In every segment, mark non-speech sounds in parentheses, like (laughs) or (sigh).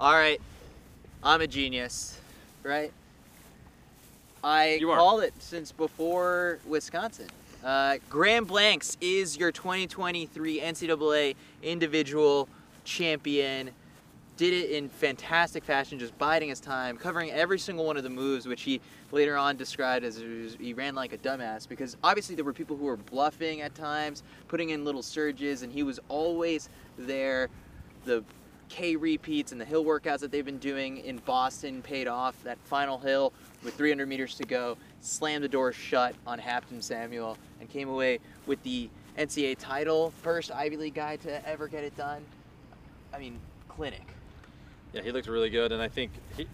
All right, I'm a genius, right? I You are. called it since before Wisconsin. Uh, Graham Blanks is your 2023 NCAA individual champion. Did it in fantastic fashion, just biding his time, covering every single one of the moves, which he later on described as he ran like a dumbass. Because obviously there were people who were bluffing at times, putting in little surges, and he was always there. The K repeats and the hill workouts that they've been doing in Boston paid off. That final hill with 300 meters to go slammed the door shut on Habtom Samuel and came away with the NCAA title. First Ivy League guy to ever get it done. I mean, clinic. Yeah, he looked really good, and I think he,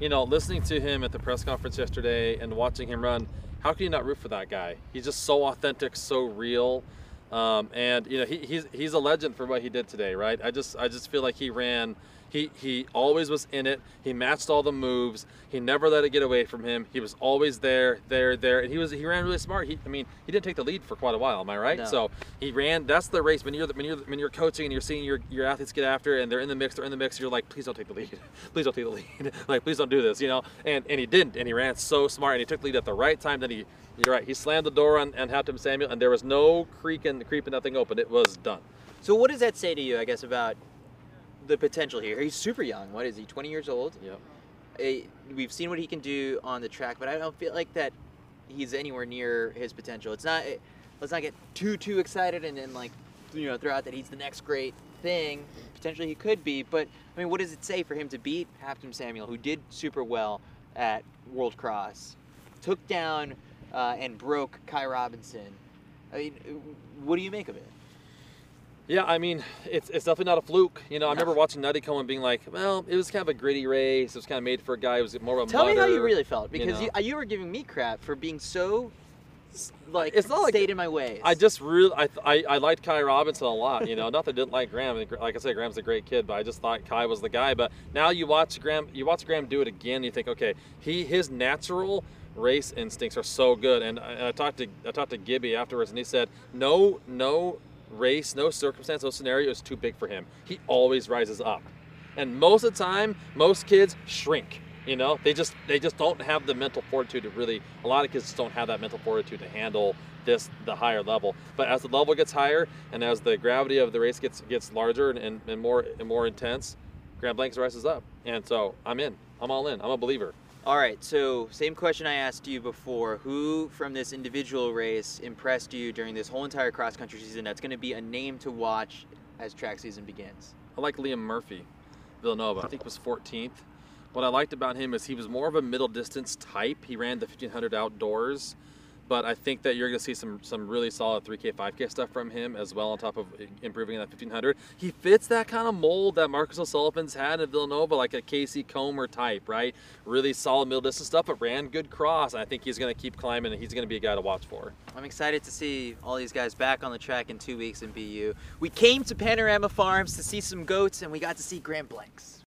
you know, listening to him at the press conference yesterday and watching him run, how can you not root for that guy? He's just so authentic, so real, um, and you know, he, he's he's a legend for what he did today, right? I just I just feel like he ran. He, he always was in it. He matched all the moves. He never let it get away from him. He was always there, there, there, and he was he ran really smart. He, I mean, he didn't take the lead for quite a while. Am I right? No. So he ran. That's the race. When you're when you're when you're coaching and you're seeing your, your athletes get after it and they're in the mix, they're in the mix. You're like, please don't take the lead. (laughs) please don't take the lead. (laughs) like, please don't do this. You know. And and he didn't. And he ran so smart. And he took the lead at the right time. Then he, you're right. He slammed the door on and Habtom Samuel, and there was no creaking, creeping that thing open. It was done. So what does that say to you, I guess, about the potential here? He's super young. What is he, 20 years old? Yep. We've seen what he can do on the track, but I don't feel like that he's anywhere near his potential. It's not. eh, Let's not get too too excited and then like you know throw out that he's the next great thing. Potentially he could be, but I mean, what does it say for him to beat Habtom Samuel, who did super well at World Cross, took down uh, and broke Ky Robinson? I mean, what do you make of it? Yeah, I mean, it's, it's definitely not a fluke. You know, I remember watching Nuttycombe being like, well, it was kind of a gritty race. It was kind of made for a guy who was more of a Tell me how you really felt because know. you, you were giving me crap for being so like It's not like- stayed in my ways. I just really, I, I, I liked Ky Robinson a lot. You know, not that I didn't like Graham. Like I said, Graham's a great kid, but I just thought Ky was the guy. But now you watch Graham, you watch Graham do it again. And you think, okay, he his natural race instincts are so good. And I, and I talked to I talked to Gibby afterwards, and he said, no, no race, no circumstance, no scenario is too big for him. He always rises up. And most of the time, most kids shrink. You know, they just they just don't have the mental fortitude to really. A lot of kids just don't have that mental fortitude to handle this the higher level. But as the level gets higher and as the gravity of the race gets gets larger and, and, and more and more intense, Graham Blanks rises up. And so I'm in. I'm all in. I'm a believer. All right, so same question I asked you before. Who from this individual race impressed you during this whole entire cross country season that's going to be a name to watch as track season begins? I like Liam Murphy, Villanova. I think was 14th. What I liked about him is he was more of a middle distance type. He ran the 1500 outdoors, but I think that you're going to see some some really solid 3K, 5K stuff from him as well. On top of improving that 1500, he fits that kind of mold that Marcus O'Sullivan's had in Villanova, like a Casey Comber type, right? Really solid middle distance stuff, but ran good cross. I think he's going to keep climbing, and he's going to be a guy to watch for. I'm excited to see all these guys back on the track in two weeks in BU. We came to Panorama Farms to see some goats, and we got to see Graham Blanks.